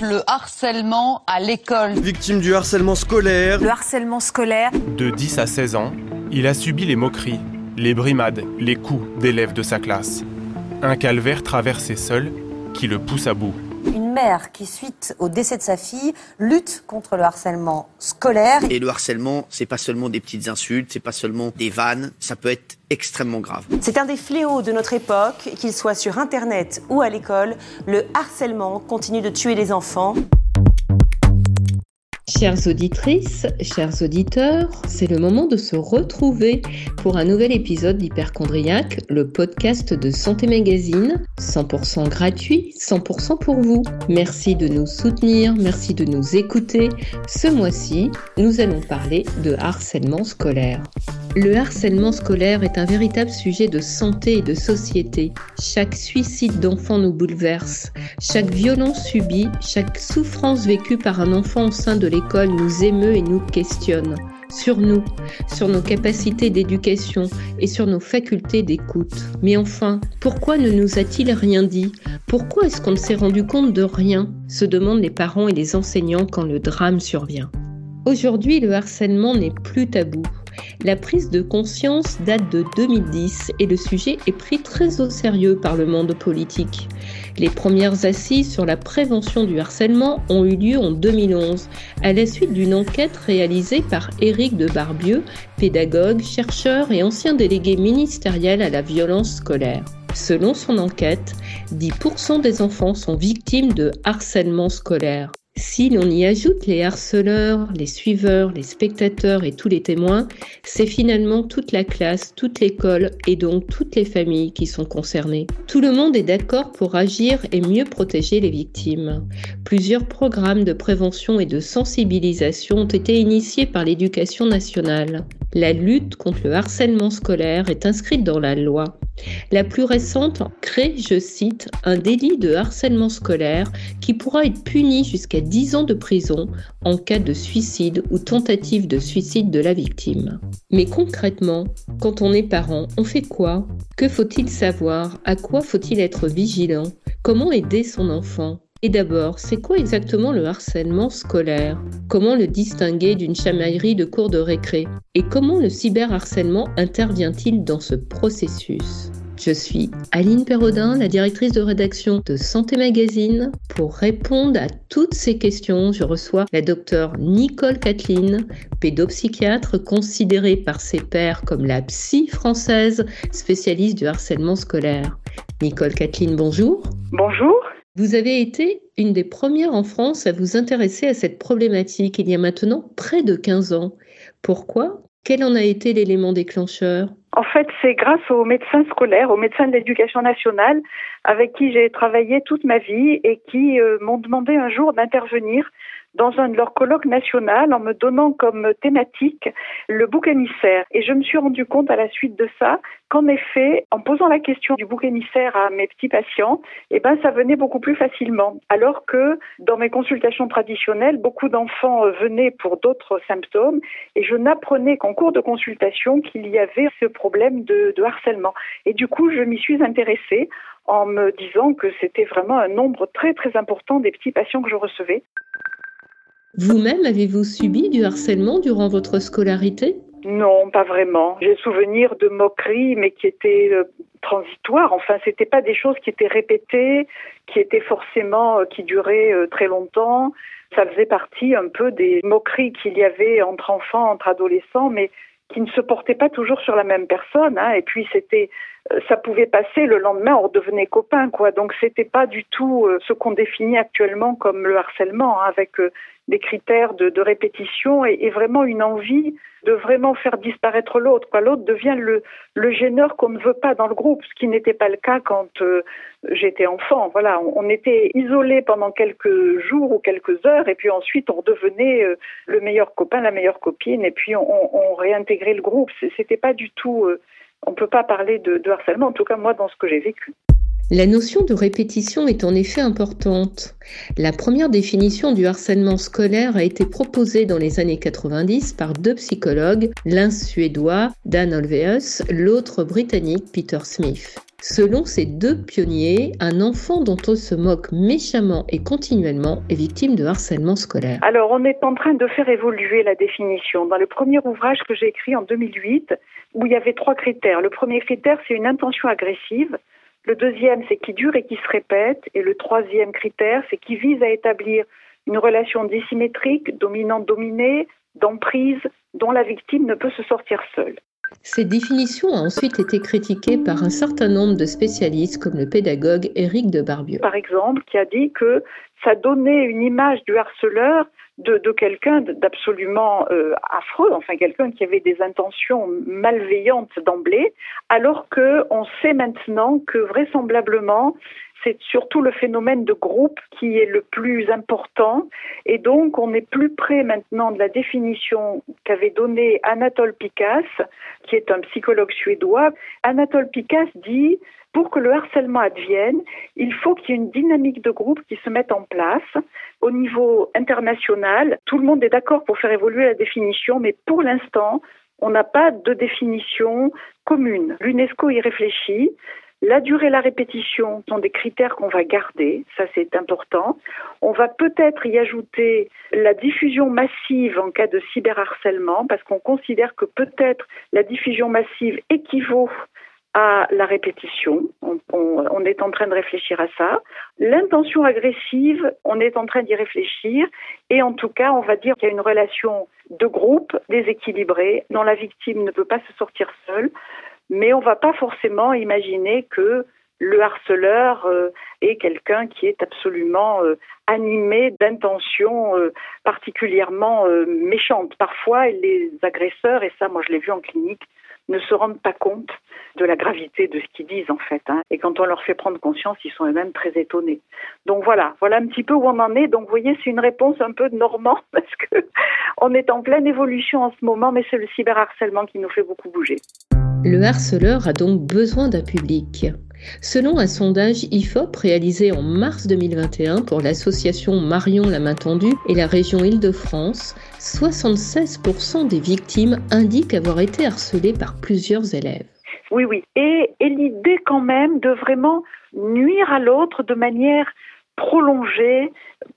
Le harcèlement à l'école. Victime du harcèlement scolaire. Le harcèlement scolaire. De 10 à 16 ans, il a subi les moqueries, les brimades, les coups d'élèves de sa classe. Un calvaire traversé seul qui le pousse à bout une mère qui, suite au décès de sa fille, lutte contre le harcèlement scolaire. Et le harcèlement, c'est pas seulement des petites insultes, c'est pas seulement des vannes, ça peut être extrêmement grave. C'est un des fléaux de notre époque, qu'il soit sur Internet ou à l'école, le harcèlement continue de tuer les enfants. Chères auditrices, chers auditeurs, c'est le moment de se retrouver pour un nouvel épisode d'Hyperchondriac, le podcast de Santé Magazine, 100% gratuit, 100% pour vous. Merci de nous soutenir, merci de nous écouter. Ce mois-ci, nous allons parler de harcèlement scolaire. Le harcèlement scolaire est un véritable sujet de santé et de société. Chaque suicide d'enfant nous bouleverse. Chaque violence subie, chaque souffrance vécue par un enfant au sein de l'école nous émeut et nous questionne. Sur nous, sur nos capacités d'éducation et sur nos facultés d'écoute. Mais enfin, pourquoi ne nous a-t-il rien dit? Pourquoi est-ce qu'on ne s'est rendu compte de rien? se demandent les parents et les enseignants quand le drame survient. Aujourd'hui, le harcèlement n'est plus tabou. La prise de conscience date de 2010 et le sujet est pris très au sérieux par le monde politique. Les premières assises sur la prévention du harcèlement ont eu lieu en 2011 à la suite d'une enquête réalisée par Éric de Barbieux, pédagogue, chercheur et ancien délégué ministériel à la violence scolaire. Selon son enquête, 10% des enfants sont victimes de harcèlement scolaire. Si l'on y ajoute les harceleurs, les suiveurs, les spectateurs et tous les témoins, c'est finalement toute la classe, toute l'école et donc toutes les familles qui sont concernées. Tout le monde est d'accord pour agir et mieux protéger les victimes. Plusieurs programmes de prévention et de sensibilisation ont été initiés par l'éducation nationale. La lutte contre le harcèlement scolaire est inscrite dans la loi. La plus récente crée, je cite, un délit de harcèlement scolaire qui pourra être puni jusqu'à 10 ans de prison en cas de suicide ou tentative de suicide de la victime. Mais concrètement, quand on est parent, on fait quoi? Que faut-il savoir? À quoi faut-il être vigilant? Comment aider son enfant? Et d'abord, c'est quoi exactement le harcèlement scolaire? Comment le distinguer d'une chamaillerie de cours de récré? Et comment le cyberharcèlement intervient-il dans ce processus? Je suis Aline Perrodin, la directrice de rédaction de Santé Magazine. Pour répondre à toutes ces questions, je reçois la docteure Nicole Kathleen, pédopsychiatre considérée par ses pairs comme la psy française spécialiste du harcèlement scolaire. Nicole Kathleen, bonjour. Bonjour. Vous avez été une des premières en France à vous intéresser à cette problématique il y a maintenant près de 15 ans. Pourquoi? Quel en a été l'élément déclencheur? En fait, c'est grâce aux médecins scolaires, aux médecins de l'éducation nationale, avec qui j'ai travaillé toute ma vie et qui euh, m'ont demandé un jour d'intervenir dans un de leurs colloques nationaux en me donnant comme thématique le bouc émissaire. Et je me suis rendu compte à la suite de ça qu'en effet, en posant la question du bouc émissaire à mes petits patients, eh ben, ça venait beaucoup plus facilement. Alors que dans mes consultations traditionnelles, beaucoup d'enfants euh, venaient pour d'autres symptômes et je n'apprenais qu'en cours de consultation qu'il y avait ce problème de harcèlement. Et du coup, je m'y suis intéressée en me disant que c'était vraiment un nombre très très important des petits patients que je recevais. Vous-même, avez-vous subi du harcèlement durant votre scolarité? Non, pas vraiment. J'ai souvenir de moqueries, mais qui étaient euh, transitoires. Enfin, c'était pas des choses qui étaient répétées, qui étaient forcément, euh, qui duraient euh, très longtemps. Ça faisait partie un peu des moqueries qu'il y avait entre enfants, entre adolescents, mais qui ne se portaient pas toujours sur la même personne. Hein. Et puis c'était, ça pouvait passer le lendemain, on redevenait copains, quoi. Donc c'était pas du tout ce qu'on définit actuellement comme le harcèlement, hein, avec des critères de, répétition et, vraiment une envie de vraiment faire disparaître l'autre. L'autre devient le, gêneur qu'on ne veut pas dans le groupe, ce qui n'était pas le cas quand euh, j'étais enfant. Voilà, on, était isolés pendant quelques jours ou quelques heures et puis ensuite on redevenait euh, le meilleur copain, la meilleure copine et puis on, on réintégrait le groupe. C'était pas du tout. Euh, on peut pas parler de, de harcèlement, en tout cas moi dans ce que j'ai vécu. La notion de répétition est en effet importante. La première définition du harcèlement scolaire a été proposée dans les années 90 par deux psychologues, l'un suédois, Dan Olveus, l'autre britannique, Peter Smith. Selon ces deux pionniers, un enfant dont on se moque méchamment et continuellement est victime de harcèlement scolaire. Alors, on est en train de faire évoluer la définition. Dans le premier ouvrage que j'ai écrit en 2008, où il y avait trois critères. Le premier critère, c'est une intention agressive. Le deuxième, c'est qui dure et qui se répète. Et le troisième critère, c'est qui vise à établir une relation dissymétrique, dominante-dominée, d'emprise, dont la victime ne peut se sortir seule. Cette définition a ensuite été critiquée par un certain nombre de spécialistes comme le pédagogue Éric de Barbieux. Par exemple, qui a dit que ça donnait une image du harceleur de, quelqu'un d'absolument euh, affreux, enfin quelqu'un qui avait des intentions malveillantes d'emblée, alors que on sait maintenant que vraisemblablement c'est surtout le phénomène de groupe qui est le plus important. Et donc, on est plus près maintenant de la définition qu'avait donnée Anatole Picasse, qui est un psychologue suédois. Anatole Picasse dit pour que le harcèlement advienne, il faut qu'il y ait une dynamique de groupe qui se mette en place. Au niveau international, tout le monde est d'accord pour faire évoluer la définition, mais pour l'instant, on n'a pas de définition commune. L'UNESCO y réfléchit. La durée et la répétition sont des critères qu'on va garder, ça c'est important. On va peut-être y ajouter la diffusion massive en cas de cyberharcèlement, parce qu'on considère que peut-être la diffusion massive équivaut à la répétition. On, est en train de réfléchir à ça. L'intention agressive, on est en train d'y réfléchir. Et en tout cas, on va dire qu'il y a une relation de groupe déséquilibrée dont la victime ne peut pas se sortir seule mais on ne va pas forcément imaginer que le harceleur euh, est quelqu'un qui est absolument euh, animé d'intentions euh, particulièrement méchantes. Parfois, les agresseurs, et ça moi je l'ai vu en clinique, ne se rendent pas compte de la gravité de ce qu'ils disent en fait. Hein. Et quand on leur fait prendre conscience, ils sont eux-mêmes très étonnés. Donc voilà, voilà un petit peu où on en est. Donc vous voyez, c'est une réponse un peu de normand parce que on est en pleine évolution en ce moment, mais c'est le cyberharcèlement qui nous fait beaucoup bouger. Le harceleur a donc besoin d'un public. Selon un sondage IFOP réalisé en mars 2021 pour l'association Marion la main tendue et la région Île-de-France, 76% des victimes indiquent avoir été harcelées par plusieurs élèves. Oui, oui. Et, l'idée quand même de vraiment nuire à l'autre de manière prolongée,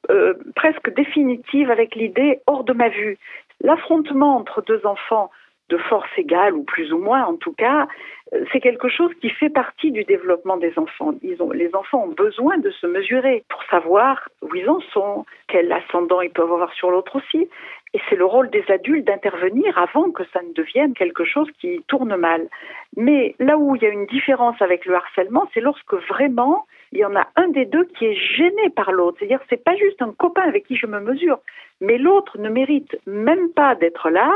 euh, presque définitive avec l'idée hors de ma vue. L'affrontement entre deux enfants de force égale ou plus ou moins en tout cas, euh, c'est quelque chose qui fait partie du développement des enfants. Les enfants ont besoin de se mesurer pour savoir où ils en sont, quel ascendant ils peuvent avoir sur l'autre aussi. Et c'est le rôle des adultes d'intervenir avant que ça ne devienne quelque chose qui tourne mal. Mais là où il y a une différence avec le harcèlement, c'est lorsque vraiment il y en a un des deux qui est gêné par l'autre. C'est-à-dire c'est pas juste un copain avec qui je me mesure, mais l'autre ne mérite même pas d'être là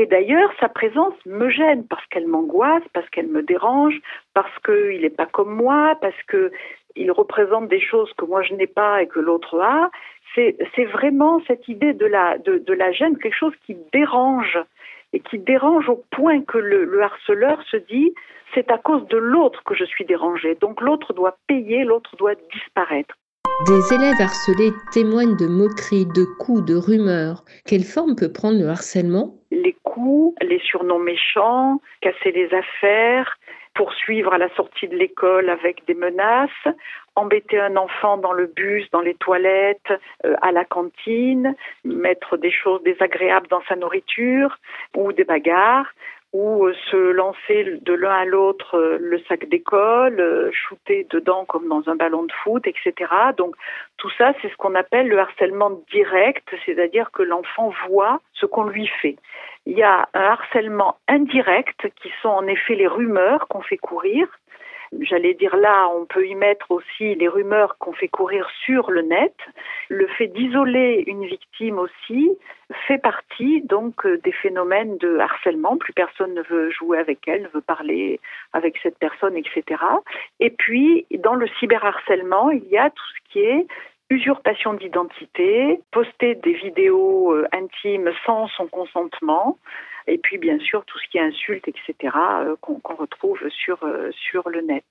et d'ailleurs, sa présence me gêne parce qu'elle m'angoisse, parce qu'elle me dérange, parce qu'il n'est pas comme moi, parce qu'il représente des choses que moi je n'ai pas et que l'autre a. C'est vraiment cette idée de la, de, la gêne, quelque chose qui dérange et qui dérange au point que le, le harceleur se dit c'est à cause de l'autre que je suis dérangé. Donc l'autre doit payer, l'autre doit disparaître. Des élèves harcelés témoignent de moqueries, de coups, de rumeurs. Quelle forme peut prendre le harcèlement? Les coups, les surnoms méchants, casser les affaires, poursuivre à la sortie de l'école avec des menaces, embêter un enfant dans le bus, dans les toilettes, euh, à la cantine, mettre des choses désagréables dans sa nourriture ou des bagarres, ou euh, se lancer de l'un à l'autre euh, le sac d'école, euh, shooter dedans comme dans un ballon de foot, etc. Donc tout ça, c'est ce qu'on appelle le harcèlement direct, c'est-à-dire que l'enfant voit ce qu'on lui fait. Il y a un harcèlement indirect qui sont en effet les rumeurs qu'on fait courir, J'allais dire là, on peut y mettre aussi les rumeurs qu'on fait courir sur le net. Le fait d'isoler une victime aussi fait partie donc euh, des phénomènes de harcèlement. Plus personne ne veut jouer avec elle, ne veut parler avec cette personne, etc. Et puis, dans le cyberharcèlement, il y a tout ce qui est usurpation d'identité, poster des vidéos euh, intimes sans son consentement, et puis bien sûr tout ce qui est insulte, etc., euh, qu'on retrouve sur, euh, sur le net.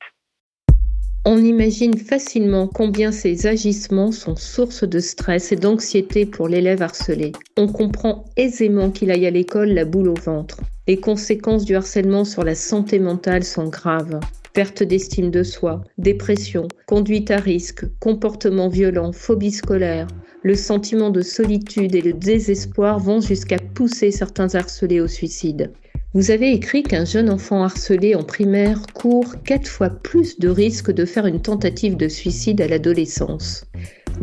On imagine facilement combien ces agissements sont source de stress et d'anxiété pour l'élève harcelé. On comprend aisément qu'il aille à l'école la boule au ventre. Les conséquences du harcèlement sur la santé mentale sont graves. perte d'estime de soi, dépression, conduite à risque, comportement violent, phobie scolaire. Le sentiment de solitude et le désespoir vont jusqu'à pousser certains harcelés au suicide. Vous avez écrit qu'un jeune enfant harcelé en primaire court quatre fois plus de risques de faire une tentative de suicide à l'adolescence.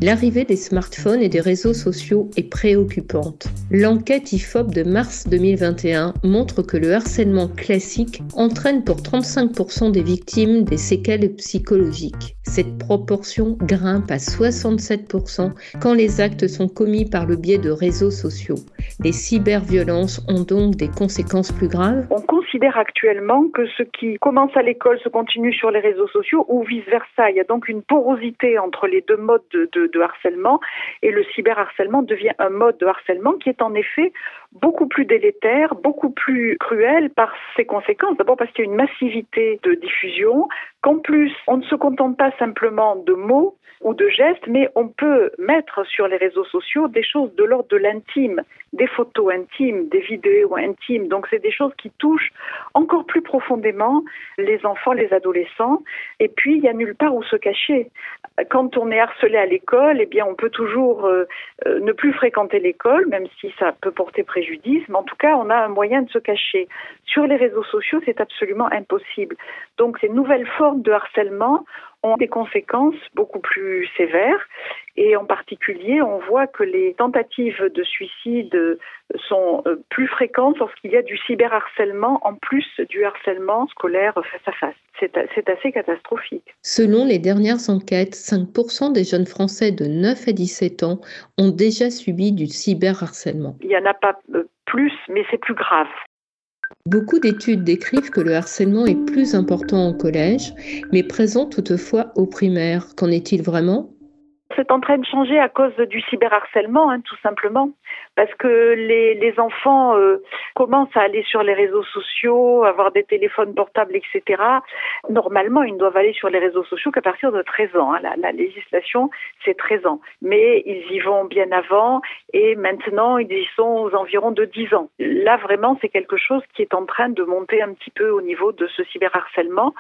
L'arrivée des smartphones et des réseaux sociaux est préoccupante. L'enquête IFOP de mars 2021 montre que le harcèlement classique entraîne pour 35% des victimes des séquelles psychologiques. Cette proportion grimpe à 67% quand les actes sont commis par le biais de réseaux sociaux. Les cyberviolences ont donc des conséquences plus On considère actuellement que ce qui commence à l'école se continue sur les réseaux sociaux ou vice-versa. Il y a donc une porosité entre les deux modes de, de de, harcèlement et le cyberharcèlement devient un mode de harcèlement qui est en effet beaucoup plus délétère, beaucoup plus cruel par ses conséquences. D'abord parce qu'il y a une massivité de diffusion, qu'en plus on ne se contente pas simplement de mots ou de gestes, mais on peut mettre sur les réseaux sociaux des choses de l'ordre de l'intime, des photos intimes, des vidéos intimes. Donc c'est des choses qui touchent encore plus profondément les enfants, les adolescents. Et puis il n'y a nulle part où se cacher. Quand on est harcelé à l'école, eh bien on peut toujours euh, euh, ne plus fréquenter l'école, même si ça peut porter préjudice. Mais en tout cas, on a un moyen de se cacher. Sur les réseaux sociaux, c'est absolument impossible. Donc ces nouvelles formes de harcèlement ont des conséquences beaucoup plus sévères. Et en particulier, on voit que les tentatives de suicide sont euh, plus fréquentes lorsqu'il y a du cyberharcèlement en plus du harcèlement scolaire face à face. C'est assez catastrophique. Selon les dernières enquêtes, 5% des jeunes Français de 9 à 17 ans ont déjà subi du cyberharcèlement. Il n'y en a pas euh, plus, mais c'est plus grave. Beaucoup d'études décrivent que le harcèlement est plus important au collège, mais présent toutefois au primaire. Qu'en est-il vraiment? C'est en train de changer à cause du cyberharcèlement, hein, tout simplement, parce que les, enfants euh, commencent à aller sur les réseaux sociaux, avoir des téléphones portables, etc. Normalement, ils ne doivent aller sur les réseaux sociaux qu'à partir de 13 ans. Hein. La, législation, c'est 13 ans. Mais ils y vont bien avant et maintenant, ils y sont aux environs de 10 ans. Là, vraiment, c'est quelque chose qui est en train de monter un petit peu au niveau de ce cyberharcèlement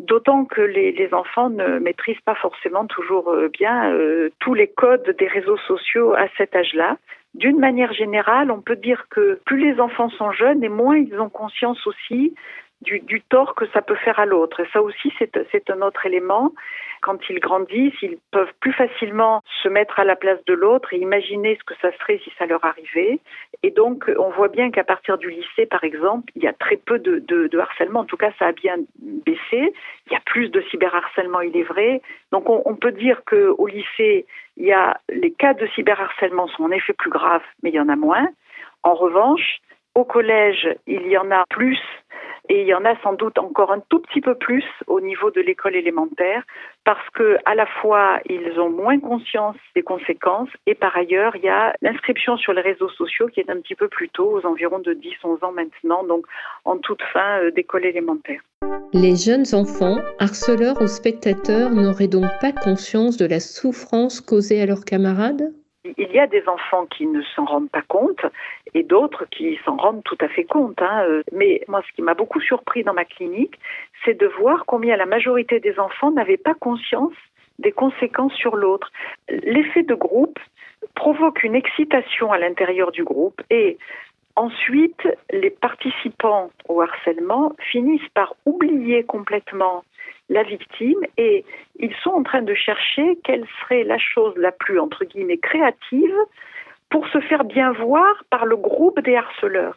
d'autant que les, enfants ne maîtrisent pas forcément toujours euh, bien euh, tous les codes des réseaux sociaux à cet âge-là. D'une manière générale, on peut dire que plus les enfants sont jeunes et moins ils ont conscience aussi du, tort que ça peut faire à l'autre. Et ça aussi, c'est un autre élément quand ils grandissent, ils peuvent plus facilement se mettre à la place de l'autre et imaginer ce que ça serait si ça leur arrivait. Et donc, on voit bien qu'à partir du lycée, par exemple, il y a très peu de, harcèlement. En tout cas, ça a bien baissé. Il y a plus de cyberharcèlement, il est vrai. Donc, on, on peut dire qu'au lycée, il y a les cas de cyberharcèlement sont en effet plus graves, mais il y en a moins. En revanche, au collège, il y en a plus et il y en a sans doute encore un tout petit peu plus au niveau de l'école élémentaire parce que à la fois ils ont moins conscience des conséquences et par ailleurs il y a l'inscription sur les réseaux sociaux qui est un petit peu plus tôt aux environs de 10-11 ans maintenant donc en toute fin euh, d'école élémentaire. Les jeunes enfants, harceleurs ou spectateurs n'auraient donc pas conscience de la souffrance causée à leurs camarades? Il y a des enfants qui ne s'en rendent pas compte et d'autres qui s'en rendent tout à fait compte. Hein. Euh, mais moi, ce qui m'a beaucoup surpris dans ma clinique, c'est de voir combien la majorité des enfants n'avaient pas conscience des conséquences sur l'autre. L'effet de groupe provoque une excitation à l'intérieur du groupe et ensuite les participants au harcèlement finissent par oublier complètement la victime et ils sont en train de chercher quelle serait la chose la plus, entre guillemets, créative pour se faire bien voir par le groupe des harceleurs.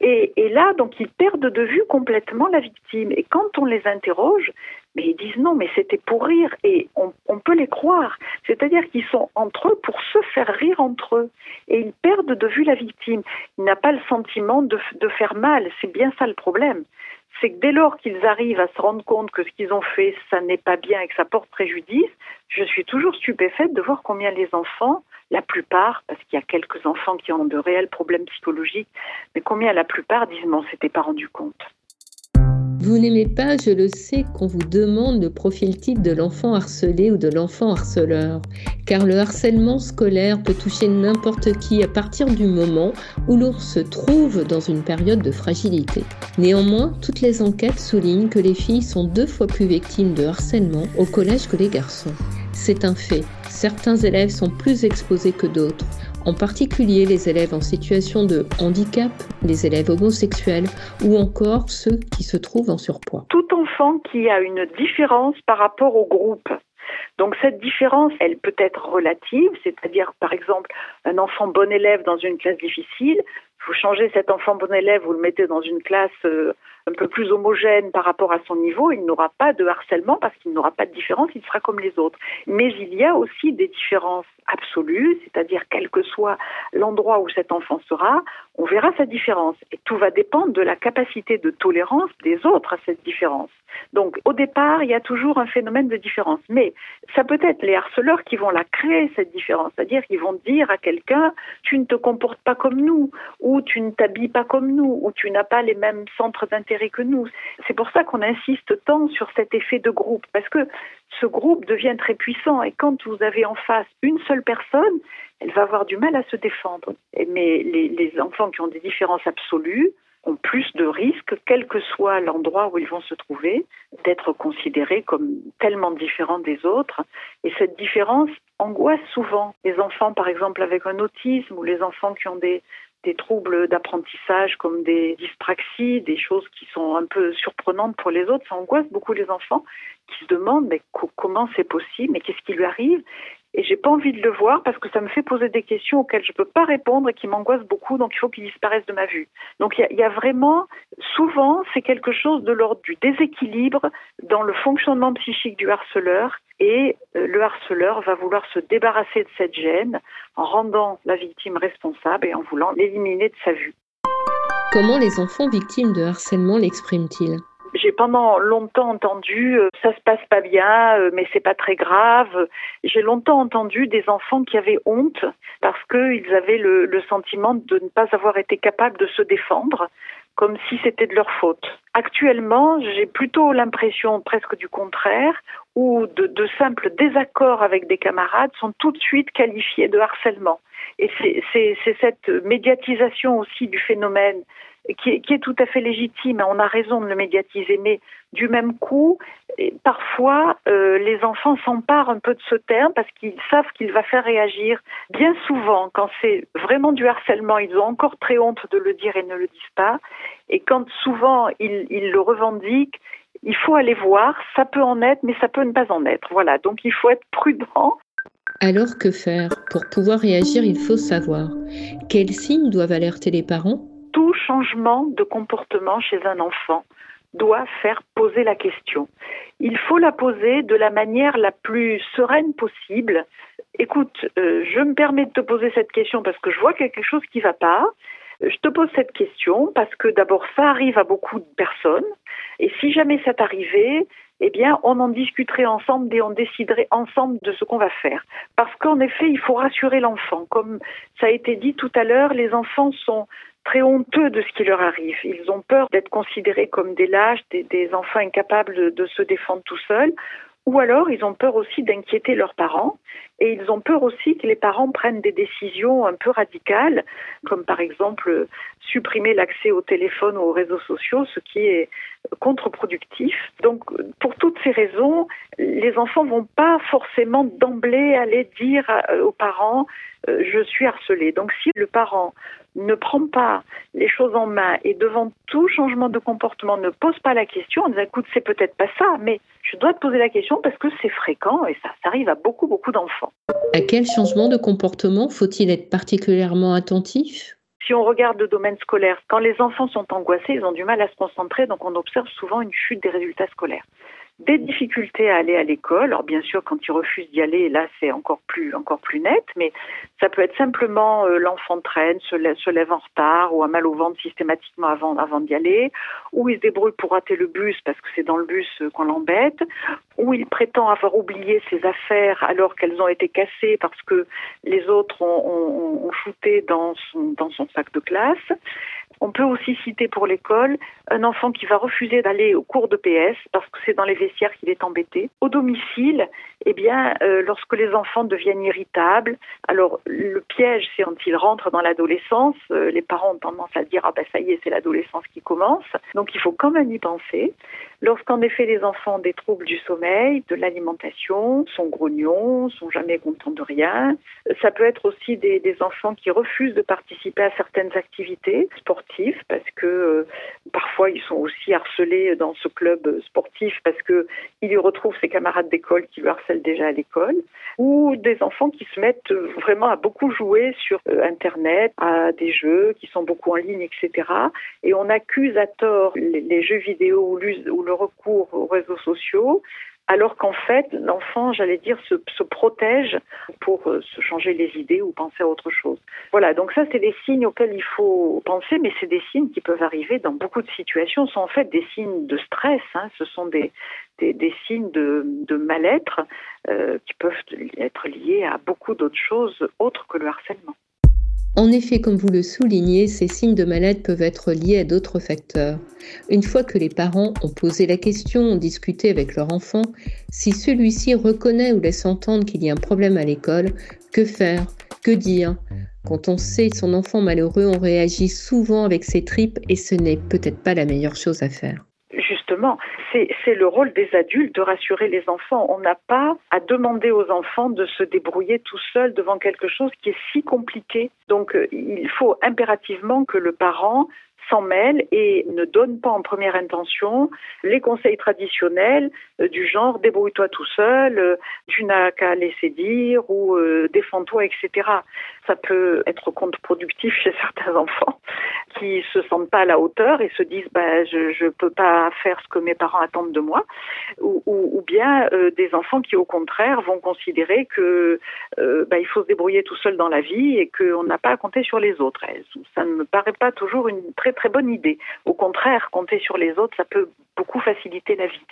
Et, là, donc, ils perdent de vue complètement la victime. Et quand on les interroge, mais ils disent non, mais c'était pour rire. Et on, peut les croire. C'est-à-dire qu'ils sont entre eux pour se faire rire entre eux. Et ils perdent de vue la victime. Il n'a pas le sentiment de faire mal. C'est bien ça le problème c'est que dès lors qu'ils arrivent à se rendre compte que ce qu'ils ont fait, ça n'est pas bien et que ça porte préjudice, je suis toujours stupéfaite de voir combien les enfants, la plupart, parce qu'il y a quelques enfants qui ont de réels problèmes psychologiques, mais combien la plupart disent non, s'était pas rendu compte. Vous n'aimez pas, je le sais, qu'on vous demande le profil type de l'enfant harcelé ou de l'enfant harceleur, car le harcèlement scolaire peut toucher n'importe qui à partir du moment où l'on se trouve dans une période de fragilité. Néanmoins, toutes les enquêtes soulignent que les filles sont deux fois plus victimes de harcèlement au collège que les garçons. C'est un fait. Certains élèves sont plus exposés que d'autres en particulier les élèves en situation de handicap, les élèves homosexuels ou encore ceux qui se trouvent en surpoids. Tout enfant qui a une différence par rapport au groupe. Donc cette différence, elle peut être relative, c'est-à-dire par exemple un enfant bon élève dans une classe difficile, vous changez cet enfant bon élève, vous le mettez dans une classe euh, un peu plus homogène par rapport à son niveau, il n'aura pas de harcèlement parce qu'il n'aura pas de différence, il sera comme les autres. Mais il y a aussi des différences absolues, c'est-à-dire quel que soit l'endroit où cet enfant sera, on verra sa différence. Et tout va dépendre de la capacité de tolérance des autres à cette différence. Donc au départ, il y a toujours un phénomène de différence. Mais ça peut être les harceleurs qui vont la créer, cette différence. C'est-à-dire qu'ils vont dire à quelqu'un, tu ne te comportes pas comme nous, ou tu ne t'habilles pas comme nous, ou tu n'as pas les mêmes centres d'intérêt que nous. C'est pour ça qu'on insiste tant sur cet effet de groupe, parce que ce groupe devient très puissant. Et quand vous avez en face une seule personne, elle va avoir du mal à se défendre. Mais les, enfants qui ont des différences absolues, ont plus de risques, quel que soit l'endroit où ils vont se trouver, d'être considérés comme tellement différents des autres. Et cette différence angoisse souvent les enfants, par exemple, avec un autisme ou les enfants qui ont des, des troubles d'apprentissage comme des dyspraxies, des choses qui sont un peu surprenantes pour les autres. Ça angoisse beaucoup les enfants qui se demandent mais comment c'est possible, mais qu'est-ce qui lui arrive? Et j'ai pas envie de le voir parce que ça me fait poser des questions auxquelles je peux pas répondre et qui m'angoissent beaucoup, donc il faut qu'il disparaisse de ma vue. Donc il y, a vraiment, souvent, c'est quelque chose de l'ordre du déséquilibre dans le fonctionnement psychique du harceleur et euh, le harceleur va vouloir se débarrasser de cette gêne en rendant la victime responsable et en voulant l'éliminer de sa vue. Comment les enfants victimes de harcèlement l'expriment-ils? J'ai pendant longtemps entendu euh, ça se passe pas bien, euh, mais c'est pas très grave. J'ai longtemps entendu des enfants qui avaient honte parce qu'ils avaient le, sentiment de ne pas avoir été capables de se défendre, comme si c'était de leur faute. Actuellement, j'ai plutôt l'impression presque du contraire, où de simples désaccords avec des camarades sont tout de suite qualifiés de harcèlement. Et c'est cette médiatisation aussi du phénomène qui est, tout à fait légitime. On a raison de le médiatiser, mais du même coup, parfois, euh, les enfants s'emparent un peu de ce terme parce qu'ils savent qu'il va faire réagir. Bien souvent, quand c'est vraiment du harcèlement, ils ont encore très honte de le dire et ne le disent pas. Et quand souvent ils, ils le revendiquent, il faut aller voir. Ça peut en être, mais ça peut ne pas en être. Voilà. Donc il faut être prudent. Alors que faire? Pour pouvoir réagir, il faut savoir. Quels signes doivent alerter les parents? Tout changement de comportement chez un enfant doit faire poser la question. Il faut la poser de la manière la plus sereine possible. Écoute, euh, je me permets de te poser cette question parce que je vois quelque chose qui ne va pas. Je te pose cette question parce que d'abord, ça arrive à beaucoup de personnes. Et si jamais ça t'arrivait, eh bien, on en discuterait ensemble et on déciderait ensemble de ce qu'on va faire. Parce qu'en effet, il faut rassurer l'enfant. Comme ça a été dit tout à l'heure, les enfants sont très honteux de ce qui leur arrive. Ils ont peur d'être considérés comme des lâches, des, enfants incapables de, se défendre tout seuls. Ou alors, ils ont peur aussi d'inquiéter leurs parents et ils ont peur aussi que les parents prennent des décisions un peu radicales, comme par exemple supprimer l'accès au téléphone ou aux réseaux sociaux, ce qui est contre-productif. Donc, pour toutes ces raisons, les enfants vont pas forcément d'emblée aller dire aux parents euh, je suis harcelé. Donc, si le parent ne prend pas les choses en main et devant tout changement de comportement ne pose pas la question en disant écoute c'est peut-être pas ça mais je dois te poser la question parce que c'est fréquent et ça, ça arrive à beaucoup beaucoup d'enfants. À quel changement de comportement faut-il être particulièrement attentif? Si on regarde le domaine scolaire, quand les enfants sont angoissés, ils ont du mal à se concentrer, donc on observe souvent une chute des résultats scolaires des difficultés à aller à l'école. Alors bien sûr, quand ils refusent d'y aller, là c'est encore plus encore plus net, mais ça peut être simplement euh, l'enfant traîne, se lève, en retard ou a mal au ventre systématiquement avant avant d'y aller, ou il se débrouille pour rater le bus parce que c'est dans le bus euh, qu'on l'embête, ou il prétend avoir oublié ses affaires alors qu'elles ont été cassées parce que les autres ont, ont, shooté dans son sac de classe On peut aussi citer pour l'école un enfant qui va refuser d'aller au cours de PS parce que c'est dans les vestiaires qu'il est embêté. Au domicile, eh bien, euh, lorsque les enfants deviennent irritables, alors le piège, c'est quand ils rentrent dans l'adolescence, euh, les parents ont tendance à dire ah ben ça y est, c'est l'adolescence qui commence. Donc il faut quand même y penser. Lorsqu'en effet les enfants ont des troubles du sommeil, de l'alimentation, sont grognons, sont jamais contents de rien, ça peut être aussi des, des enfants qui refusent de participer à certaines activités sportives parce que euh, parfois ils sont aussi harcelés dans ce club sportif parce que y retrouvent ses camarades d'école qui le harcèlent déjà à l'école, ou des enfants qui se mettent vraiment à beaucoup jouer sur euh, Internet, à des jeux qui sont beaucoup en ligne, etc. Et on accuse à tort les, jeux vidéo ou le recours aux réseaux sociaux alors qu'en fait, l'enfant, j'allais dire, se, protège pour euh, se changer les idées ou penser à autre chose. Voilà, donc ça, c'est des signes auxquels il faut penser, mais c'est des signes qui peuvent arriver dans beaucoup de situations. Ce sont en fait des signes de stress, hein. ce sont des, des, signes de, de mal-être euh, qui peuvent être liés à beaucoup d'autres choses autres que le harcèlement. En effet, comme vous le soulignez, ces signes de mal-être peuvent être liés à d'autres facteurs. Une fois que les parents ont posé la question, ont discuté avec leur enfant, si celui-ci reconnaît ou laisse entendre qu'il y a un problème à l'école, que faire? Que dire? Quand on sait son enfant malheureux, on réagit souvent avec ses tripes et ce n'est peut-être pas la meilleure chose à faire c'est le rôle des adultes de rassurer les enfants. On n'a pas à demander aux enfants de se débrouiller tout seuls devant quelque chose qui est si compliqué. Donc, euh, il faut impérativement que le parent s'en mêle et ne donne pas en première intention les conseils traditionnels euh, du genre débrouille-toi tout seul, euh, tu n'as qu'à laisser dire ou défends-toi, etc. Ça peut être contre-productif chez certains enfants qui se sentent pas à la hauteur et se disent bah je je peux pas faire ce que mes parents attendent de moi ou, bien euh, des enfants qui au contraire vont considérer que euh, bah, faut se débrouiller tout seul dans la vie et qu'on n'a pas à compter sur les autres. Ça ne me paraît pas toujours une très très bonne idée. Au contraire, compter sur les autres, ça peut beaucoup faciliter la vie.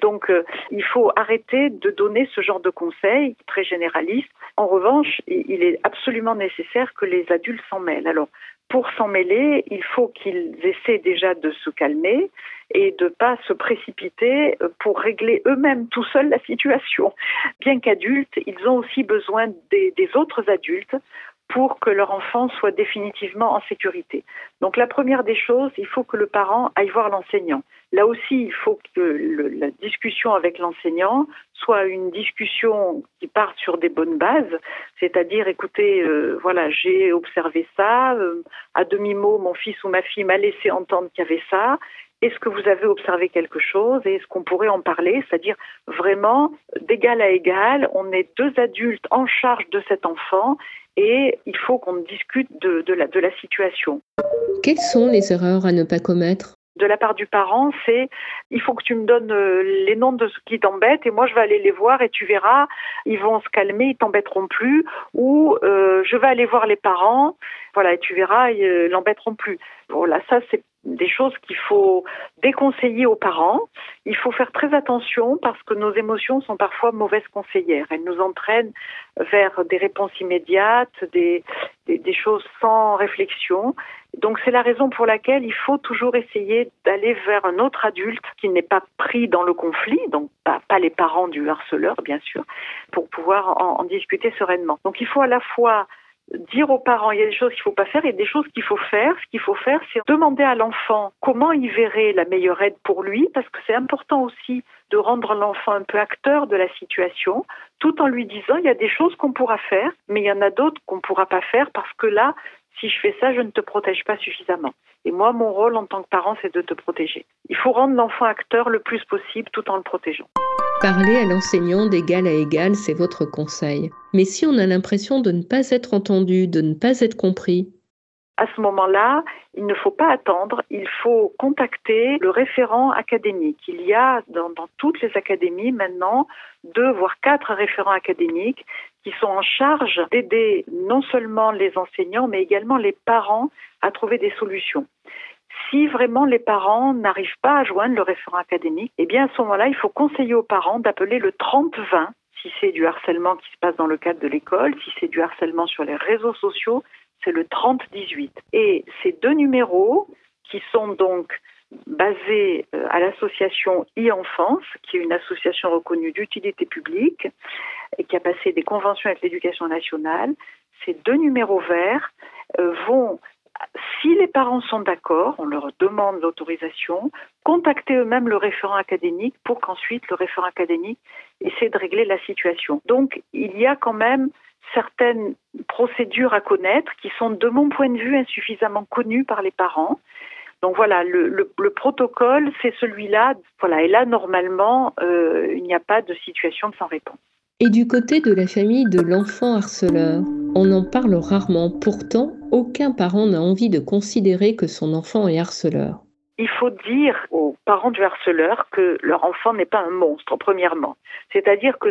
Donc, euh, il faut arrêter de donner ce genre de conseils très généralistes. En revanche, il est absolument nécessaire que les adultes s'en mêlent. Alors, pour s'en mêler, il faut qu'ils essaient déjà de se calmer et de pas se précipiter pour régler eux-mêmes tout seuls la situation. Bien qu'adultes, ils ont aussi besoin des autres adultes pour que leur enfant soit définitivement en sécurité. Donc la première des choses, il faut que le parent aille voir l'enseignant. Là aussi, il faut que la discussion avec l'enseignant soit une discussion qui parte sur des bonnes bases, c'est-à-dire, écoutez, euh, voilà, j'ai observé ça, euh, à demi-mot, mon fils ou ma fille m'a laissé entendre qu'il y avait ça, est-ce que vous avez observé quelque chose et est-ce qu'on pourrait en parler? C'est-à-dire vraiment d'égal à égal, on est deux adultes en charge de cet enfant et il faut qu'on discute de la situation. Quelles sont les erreurs à ne pas commettre? De la part du parent, c'est il faut que tu me donnes euh, les noms de ce qui t'embête et moi je vais aller les voir et tu verras, ils vont se calmer, ils t'embêteront plus ou euh, je vais aller voir les parents, voilà et tu verras, ils euh, l'embêteront plus. Voilà, ça c'est des choses qu'il faut déconseiller aux parents. Il faut faire très attention parce que nos émotions sont parfois mauvaises conseillères. Elles nous entraînent vers des réponses immédiates, des, choses sans réflexion. Donc c'est la raison pour laquelle il faut toujours essayer d'aller vers un autre adulte qui n'est pas pris dans le conflit, donc pas, les parents du harceleur bien sûr, pour pouvoir en, en discuter sereinement. Donc il faut à la fois dire aux parents il y a des choses qu'il ne faut pas faire et des choses qu'il faut faire. Ce qu'il faut faire, c'est demander à l'enfant comment il verrait la meilleure aide pour lui, parce que c'est important aussi de rendre l'enfant un peu acteur de la situation, tout en lui disant il y a des choses qu'on pourra faire, mais il y en a d'autres qu'on ne pourra pas faire parce que là, si je fais ça, je ne te protège pas suffisamment. Et moi, mon rôle en tant que parent, c'est de te protéger. Il faut rendre l'enfant acteur le plus possible tout en le protégeant. Parler à l'enseignant d'égal à égal, c'est votre conseil. Mais si on a l'impression de ne pas être entendu, de ne pas être compris, à ce moment-là, il ne faut pas attendre, il faut contacter le référent académique. Il y a dans, dans, toutes les académies maintenant deux voire quatre référents académiques qui sont en charge d'aider non seulement les enseignants mais également les parents à trouver des solutions. Si vraiment les parents n'arrivent pas à joindre le référent académique, eh bien à ce moment-là, il faut conseiller aux parents d'appeler le 30-20 si c'est du harcèlement qui se passe dans le cadre de l'école, si c'est du harcèlement sur les réseaux sociaux, c'est le 3018. Et ces deux numéros, qui sont donc basés euh, à l'association e-enfance, qui est une association reconnue d'utilité publique qui a passé des conventions avec l'éducation nationale, ces deux numéros verts euh, vont si les parents sont d'accord, on leur demande l'autorisation, contacter eux-mêmes le référent académique pour qu'ensuite le référent académique essaie de régler la situation. Donc il y a quand même certaines procédures à connaître qui sont, de mon point de vue, insuffisamment connues par les parents. Donc voilà, le, protocole, c'est celui-là. Voilà, et là, normalement, euh, il n'y a pas de situation sans réponse. Et du côté de la famille de l'enfant harceleur, on en parle rarement. Pourtant, aucun parent n'a envie de considérer que son enfant est harceleur. Il faut dire aux parents du harceleur que leur enfant n'est pas un monstre, premièrement. C'est-à-dire que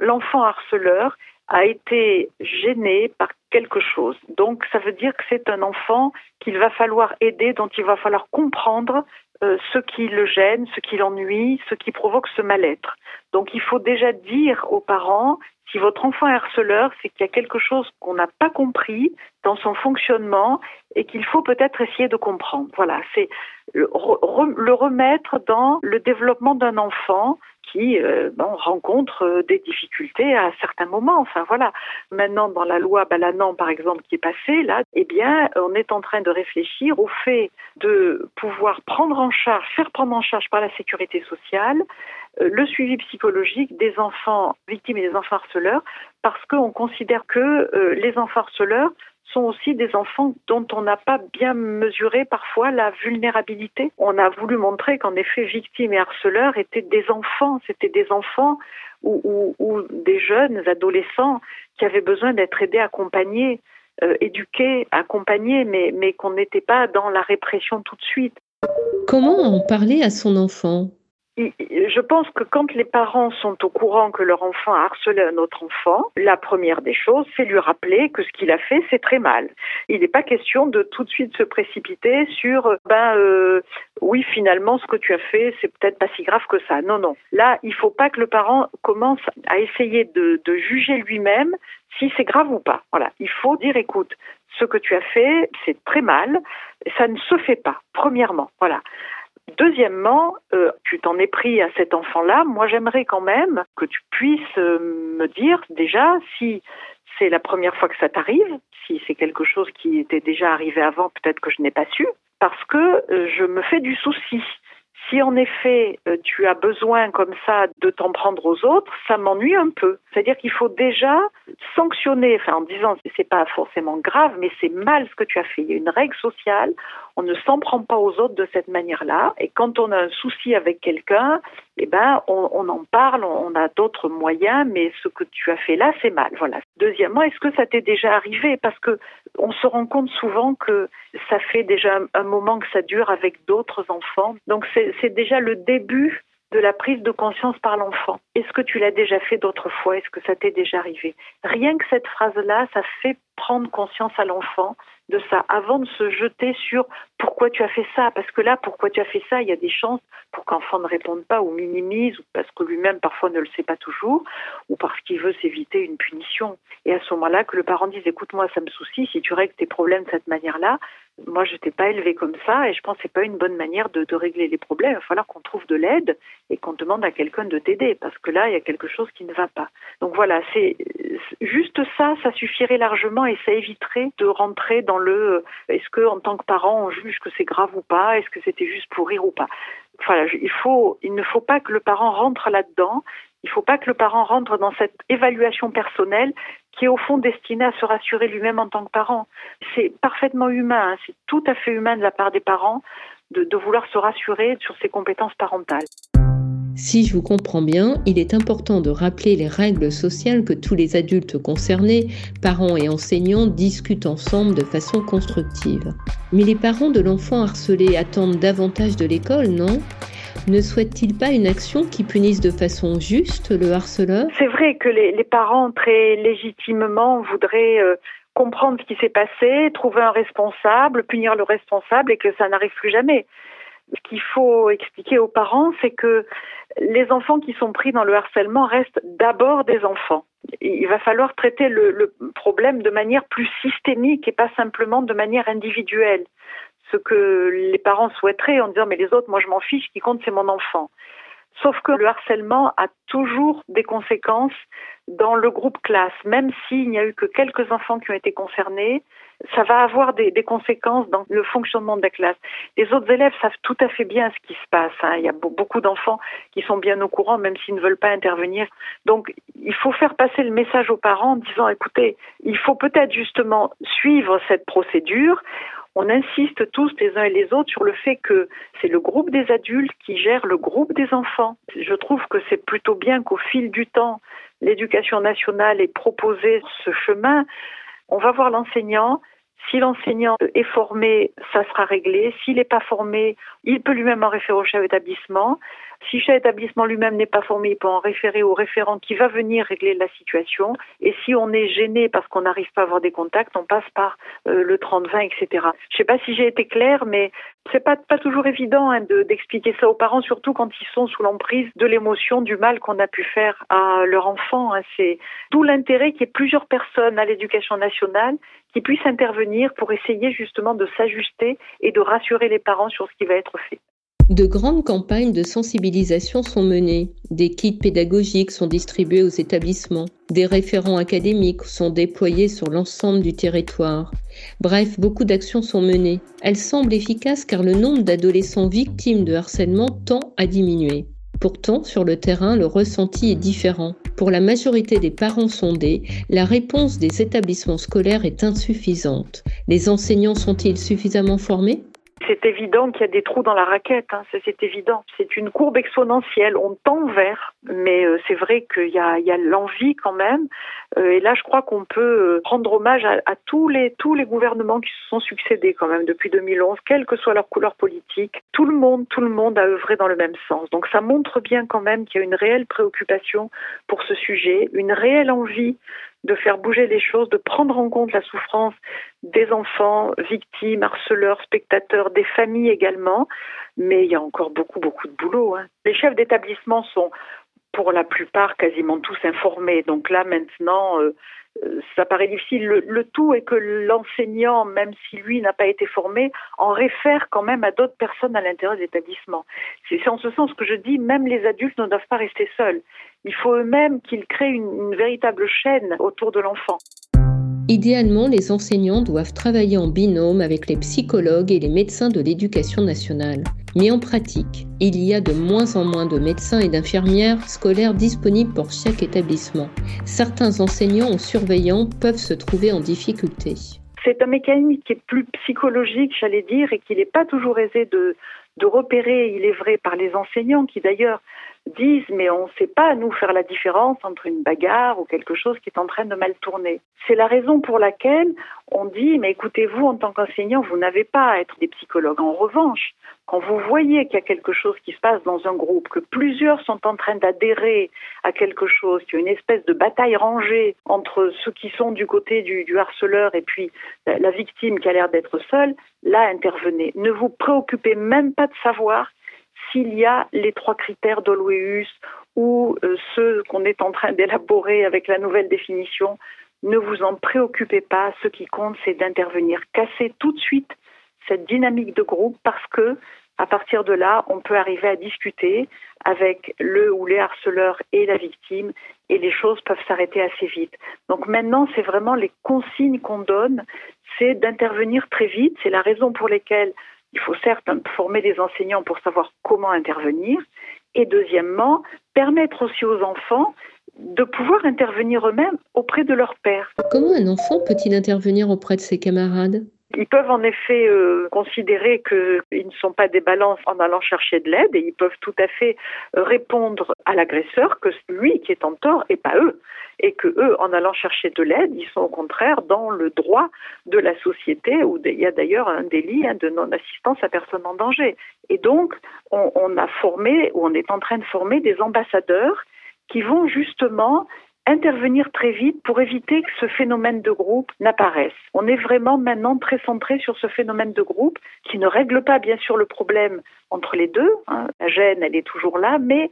l'enfant harceleur a été gêné par quelque chose. Donc ça veut dire que c'est un enfant qu'il va falloir aider, dont il va falloir comprendre euh, ce qui le gêne, ce qui l'ennuie, ce qui provoque ce mal-être. Donc il faut déjà dire aux parents, si votre enfant est harceleur, c'est qu'il y a quelque chose qu'on n'a pas compris dans son fonctionnement et qu'il faut peut-être essayer de comprendre. Voilà, c'est le, remettre dans le développement d'un enfant qui euh, rencontre euh, des difficultés à certains moments. Enfin voilà. Maintenant, dans la loi Balanan, par exemple, qui est passée là, eh bien, on est en train de réfléchir au fait de pouvoir prendre en charge, faire prendre en charge par la sécurité sociale le suivi psychologique des enfants victimes et des enfants harceleurs, parce qu'on considère que les enfants harceleurs sont aussi des enfants dont on n'a pas bien mesuré parfois la vulnérabilité. On a voulu montrer qu'en effet, victimes et harceleurs étaient des enfants, c'était des enfants ou, des jeunes adolescents qui avaient besoin d'être aidés, accompagnés, euh, éduqués, accompagnés, mais, mais qu'on n'était pas dans la répression tout de suite. Comment en parler à son enfant? Je pense que quand les parents sont au courant que leur enfant a harcelé un autre enfant, la première des choses, c'est lui rappeler que ce qu'il a fait, c'est très mal. Il n'est pas question de tout de suite se précipiter sur, ben euh, oui, finalement, ce que tu as fait, c'est peut-être pas si grave que ça. Non, non. Là, il faut pas que le parent commence à essayer de, de juger lui-même si c'est grave ou pas. Voilà. Il faut dire, écoute, ce que tu as fait, c'est très mal. Ça ne se fait pas. Premièrement, voilà. Deuxièmement, euh, tu t'en es pris à cet enfant-là. Moi, j'aimerais quand même que tu puisses euh, me dire déjà si c'est la première fois que ça t'arrive, si c'est quelque chose qui était déjà arrivé avant, peut-être que je n'ai pas su, parce que euh, je me fais du souci. Si en effet tu as besoin comme ça de t'en prendre aux autres, ça m'ennuie un peu. C'est-à-dire qu'il faut déjà sanctionner, enfin en disant c'est pas forcément grave, mais c'est mal ce que tu as fait. Il y a une règle sociale on ne s'en prend pas aux autres de cette manière-là. Et quand on a un souci avec quelqu'un, eh ben, on, en parle, on, a d'autres moyens, mais ce que tu as fait là, c'est mal. Voilà. Deuxièmement, est-ce que ça t'est déjà arrivé? Parce que on se rend compte souvent que ça fait déjà un, moment que ça dure avec d'autres enfants. Donc c'est déjà le début de la prise de conscience par l'enfant. Est-ce que tu l'as déjà fait d'autres fois? Est-ce que ça t'est déjà arrivé? Rien que cette phrase-là, ça fait prendre conscience à l'enfant de ça avant de se jeter sur pourquoi tu as fait ça. Parce que là, pourquoi tu as fait ça, il y a des chances pour qu'enfant ne réponde pas ou minimise, parce que lui-même parfois ne le sait pas toujours, ou parce qu'il veut s'éviter une punition. Et à ce moment-là, que le parent dise écoute, moi, ça me soucie, si tu règles tes problèmes de cette manière-là, moi, je t'ai pas élevé comme ça, et je pense que c'est pas une bonne manière de, régler les problèmes. Il va falloir qu'on trouve de l'aide et qu'on demande à quelqu'un de t'aider, parce que là, il y a quelque chose qui ne va pas. Donc voilà, c'est juste ça, ça suffirait largement et ça éviterait de rentrer dans le est-ce que en tant que parent on juge que c'est grave ou pas, est-ce que c'était juste pour rire ou pas? Voilà, il ne faut pas que le parent rentre là-dedans. Il ne faut pas que le parent rentre dans cette évaluation personnelle qui est au fond destinée à se rassurer lui-même en tant que parent. C'est parfaitement humain, hein. c'est tout à fait humain de la part des parents de vouloir se rassurer sur ses compétences parentales. Si je vous comprends bien, il est important de rappeler les règles sociales que tous les adultes concernés, parents et enseignants, discutent ensemble de façon constructive. Mais les parents de l'enfant harcelé attendent davantage de l'école, non? Ne souhaitent-ils pas une action qui punisse de façon juste le harceleur? C'est vrai que les, parents, très légitimement, voudraient euh, comprendre ce qui s'est passé, trouver un responsable, punir le responsable et que ça n'arrive plus jamais. Ce qu'il faut expliquer aux parents, c'est que les enfants qui sont pris dans le harcèlement restent d'abord des enfants. il va falloir traiter le problème de manière plus systémique et pas simplement de manière individuelle. Ce que les parents souhaiteraient en disant mais les autres, moi je m'en fiche, qui compte c'est mon enfant. Sauf que le harcèlement a toujours des conséquences dans le groupe classe, même s'il n'y a eu que quelques enfants qui ont été concernés, ça va avoir des, des, conséquences dans le fonctionnement de la classe. Les autres élèves savent tout à fait bien ce qui se passe. Hein. Il y a beaucoup d'enfants qui sont bien au courant, même s'ils ne veulent pas intervenir. Donc, il faut faire passer le message aux parents en disant, écoutez, il faut peut-être justement suivre cette procédure on insiste tous les uns et les autres sur le fait que c'est le groupe des adultes qui gère le groupe des enfants. Je trouve que c'est plutôt bien qu'au fil du temps, l'éducation nationale ait proposé ce chemin. On va voir l'enseignant. Si l'enseignant est formé, ça sera réglé. S'il n'est pas formé, il peut lui-même en référer au chef d'établissement. Si chaque établissement lui-même n'est pas formé, il peut en référer au référent qui va venir régler la situation. Et si on est gêné parce qu'on n'arrive pas à avoir des contacts, on passe par euh, le 30-20, etc. Je ne sais pas si j'ai été claire, mais c'est pas pas toujours évident hein, d'expliquer ça aux parents, surtout quand ils sont sous l'emprise de l'émotion, du mal qu'on a pu faire à leur enfant. Hein. C'est tout l'intérêt qu'il y ait plusieurs personnes à l'éducation nationale qui puissent intervenir pour essayer justement de s'ajuster et de rassurer les parents sur ce qui va être fait. De grandes campagnes de sensibilisation sont menées, des kits pédagogiques sont distribués aux établissements, des référents académiques sont déployés sur l'ensemble du territoire. Bref, beaucoup d'actions sont menées. Elles semblent efficaces car le nombre d'adolescents victimes de harcèlement tend à diminuer. Pourtant, sur le terrain, le ressenti est différent. Pour la majorité des parents sondés, la réponse des établissements scolaires est insuffisante. Les enseignants sont-ils suffisamment formés? C'est évident qu'il y a des trous dans la raquette, hein, c'est évident. C'est une courbe exponentielle, on tend vers, mais euh, c'est vrai qu'il y a, l'envie quand même. Euh, et là, je crois qu'on peut euh, rendre hommage à, à, tous les tous les gouvernements qui se sont succédés quand même depuis 2011, quelle que soit leur couleur politique. Tout le monde, tout le monde a œuvré dans le même sens. Donc ça montre bien quand même qu'il y a une réelle préoccupation pour ce sujet, une réelle envie de faire bouger les choses, de prendre en compte la souffrance des enfants, victimes, harceleurs, spectateurs, des familles également. Mais il y a encore beaucoup, beaucoup de boulot. Hein. Les chefs d'établissement sont pour la plupart quasiment tous informés. Donc là maintenant, euh, euh, ça paraît difficile. Le, tout est que l'enseignant, même si lui n'a pas été formé, en réfère quand même à d'autres personnes à l'intérieur de l'établissement. C'est en ce sens que je dis, même les adultes ne doivent pas rester seuls. Il faut eux-mêmes qu'ils créent une véritable chaîne autour de l'enfant. Idéalement, les enseignants doivent travailler en binôme avec les psychologues et les médecins de l'éducation nationale. Mais en pratique, il y a de moins en moins de médecins et d'infirmières scolaires disponibles pour chaque établissement. Certains enseignants ou surveillants peuvent se trouver en difficulté. C'est un mécanisme qui est plus psychologique, j'allais dire, et qui n'est pas toujours aisé de repérer, il est vrai, par les enseignants qui d'ailleurs disent mais on ne sait pas nous faire la différence entre une bagarre ou quelque chose qui est en train de mal tourner. C'est la raison pour laquelle on dit mais écoutez vous en tant qu'enseignant vous n'avez pas à être des psychologues. En revanche, quand vous voyez qu'il y a quelque chose qui se passe dans un groupe, que plusieurs sont en train d'adhérer à quelque chose, qu'il y a une espèce de bataille rangée entre ceux qui sont du côté du, du harceleur et puis la victime qui a l'air d'être seule, là intervenez. Ne vous préoccupez même pas de savoir s'il y a les trois critères d'Olweus ou euh, ceux qu'on est en train d'élaborer avec la nouvelle définition, ne vous en préoccupez pas. Ce qui compte, c'est d'intervenir, casser tout de suite cette dynamique de groupe parce que à partir de là, on peut arriver à discuter avec le ou les harceleurs et la victime et les choses peuvent s'arrêter assez vite. Donc maintenant, c'est vraiment les consignes qu'on donne, c'est d'intervenir très vite. C'est la raison pour laquelle il faut certes former des enseignants pour savoir comment intervenir, et deuxièmement, permettre aussi aux enfants de pouvoir intervenir eux-mêmes auprès de leur père. Comment un enfant peut-il intervenir auprès de ses camarades? Ils peuvent en effet euh, considérer qu'ils ne sont pas des balances en allant chercher de l'aide et ils peuvent tout à fait répondre à l'agresseur que lui qui est en tort et pas eux et que eux, en allant chercher de l'aide, ils sont au contraire dans le droit de la société, où il y a d'ailleurs un délit hein, de non-assistance à personne en danger. Et donc, on, on a formé, ou on est en train de former des ambassadeurs qui vont justement intervenir très vite pour éviter que ce phénomène de groupe n'apparaisse. On est vraiment maintenant très centré sur ce phénomène de groupe qui ne règle pas bien sûr le problème entre les deux. Hein. La gêne, elle est toujours là, mais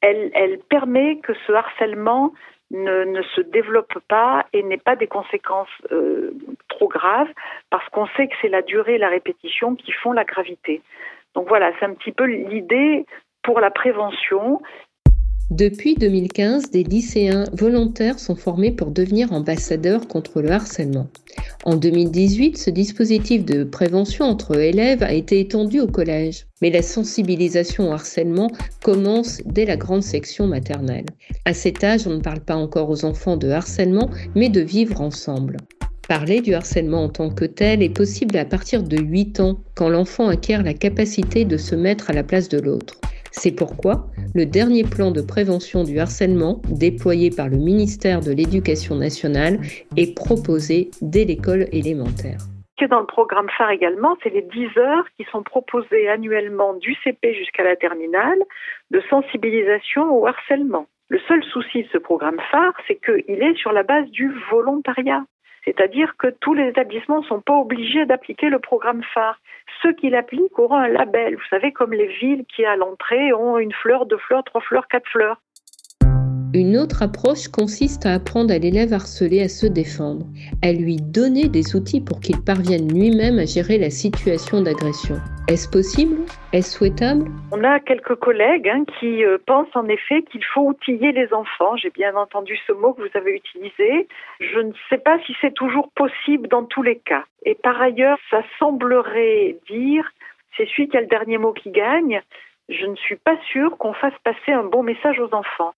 elle, permet que ce harcèlement ne, se développe pas et n'ait pas des conséquences euh, trop graves parce qu'on sait que c'est la durée et la répétition qui font la gravité. Donc voilà, c'est un petit peu l'idée pour la prévention depuis 2015, des lycéens volontaires sont formés pour devenir ambassadeurs contre le harcèlement. En 2018, ce dispositif de prévention entre élèves a été étendu au collège. Mais la sensibilisation au harcèlement commence dès la grande section maternelle. À cet âge, on ne parle pas encore aux enfants de harcèlement, mais de vivre ensemble. Parler du harcèlement en tant que tel est possible à partir de 8 ans, quand l'enfant acquiert la capacité de se mettre à la place de l'autre. C'est pourquoi le dernier plan de prévention du harcèlement déployé par le ministère de l'Éducation nationale est proposé dès l'école élémentaire. Que dans le programme phare également, c'est les 10 heures qui sont proposées annuellement du CP jusqu'à la terminale de sensibilisation au harcèlement. Le seul souci de ce programme phare, c'est qu'il est sur la base du volontariat. C'est-à-dire que tous les établissements ne sont pas obligés d'appliquer le programme phare. Ceux qui l'appliquent auront un label. Vous savez, comme les villes qui, à l'entrée, ont une fleur, deux fleurs, trois fleurs, quatre fleurs. Une autre approche consiste à apprendre à l'élève harcelé à se défendre, à lui donner des outils pour qu'il parvienne lui-même à gérer la situation d'agression. Est-ce possible? Est-ce souhaitable? On a quelques collègues hein, qui euh, pensent en effet qu'il faut outiller les enfants. J'ai bien entendu ce mot que vous avez utilisé. Je ne sais pas si c'est toujours possible dans tous les cas. Et par ailleurs, ça semblerait dire c'est celui qui a le dernier mot qui gagne. Je ne suis pas sûre qu'on fasse passer un bon message aux enfants.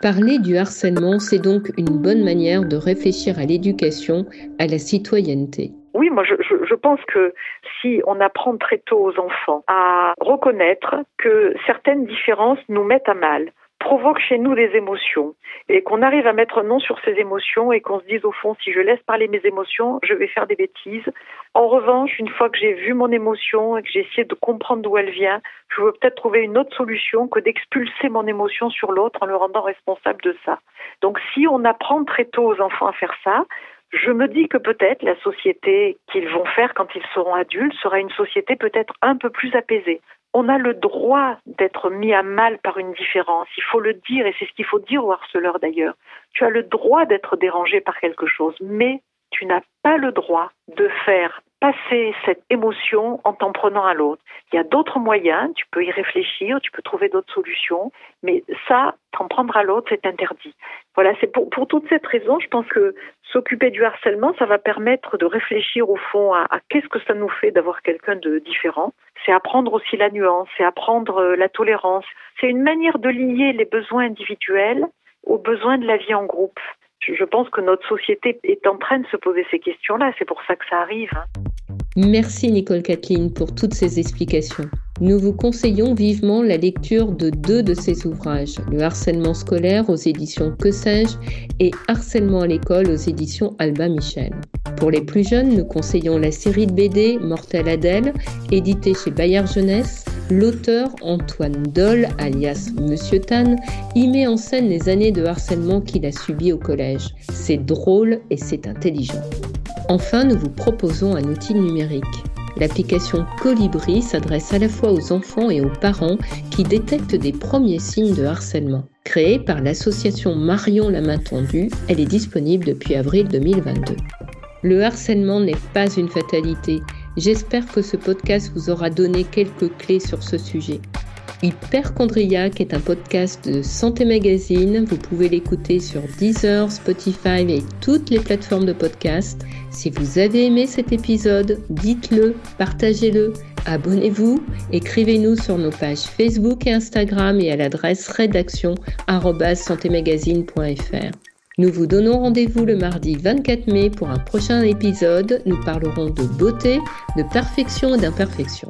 Parler du harcèlement, c'est donc une bonne manière de réfléchir à l'éducation, à la citoyenneté. Oui, moi je, je, pense que si on apprend très tôt aux enfants à reconnaître que certaines différences nous mettent à mal, provoque chez nous des émotions et qu'on arrive à mettre un nom sur ces émotions et qu'on se dise au fond si je laisse parler mes émotions, je vais faire des bêtises. En revanche, une fois que j'ai vu mon émotion et que j'ai essayé de comprendre d'où elle vient, je veux peut-être trouver une autre solution que d'expulser mon émotion sur l'autre en le rendant responsable de ça. Donc si on apprend très tôt aux enfants à faire ça, je me dis que peut-être la société qu'ils vont faire quand ils seront adultes sera une société peut-être un peu plus apaisée on a le droit d'être mis à mal par une différence. Il faut le dire, et c'est ce qu'il faut dire au harceleur d'ailleurs. Tu as le droit d'être dérangé par quelque chose, mais tu n'as pas le droit de faire passer cette émotion en t'en prenant à l'autre. Il y a d'autres moyens, tu peux y réfléchir, tu peux trouver d'autres solutions, mais ça, t'en prendre à l'autre, c'est interdit. Voilà, c'est pour, toute cette raison, je pense que s'occuper du harcèlement, ça va permettre de réfléchir au fond à, à qu'est-ce que ça nous fait d'avoir quelqu'un de différent. C'est apprendre aussi la nuance, c'est apprendre euh, la tolérance. C'est une manière de lier les besoins individuels aux besoins de la vie en groupe je pense que notre société est en train de se poser ces questions-là. C'est pour ça que ça arrive. Hein. Merci Nicole Kathleen pour toutes ces explications. Nous vous conseillons vivement la lecture de deux de ces ouvrages, Le harcèlement scolaire aux éditions Que sais-je et Harcèlement à l'école aux éditions Alba Michel. Pour les plus jeunes, nous conseillons la série de BD Mortel Adèle, éditée chez Bayard Jeunesse. L'auteur Antoine Doll, alias Monsieur Tan, y met en scène les années de harcèlement qu'il a subi au collège. C'est drôle et c'est intelligent. Enfin, nous vous proposons un outil numérique. L'application Colibri s'adresse à la fois aux enfants et aux parents qui détectent des premiers signes de harcèlement. Créée par l'association Marion la main tendue, elle est disponible depuis avril 2022. Le harcèlement n'est pas une fatalité. J'espère que ce podcast vous aura donné quelques clés sur ce sujet. Hyperchondriac est un podcast de Santé Magazine. Vous pouvez l'écouter sur Deezer, Spotify et toutes les plateformes de podcast. Si vous avez aimé cet épisode, dites-le, partagez-le, abonnez-vous, écrivez-nous sur nos pages Facebook et Instagram et à l'adresse rédaction nous vous donnons rendez-vous le mardi 24 mai pour un prochain épisode. Nous parlerons de beauté, de perfection et d'imperfection.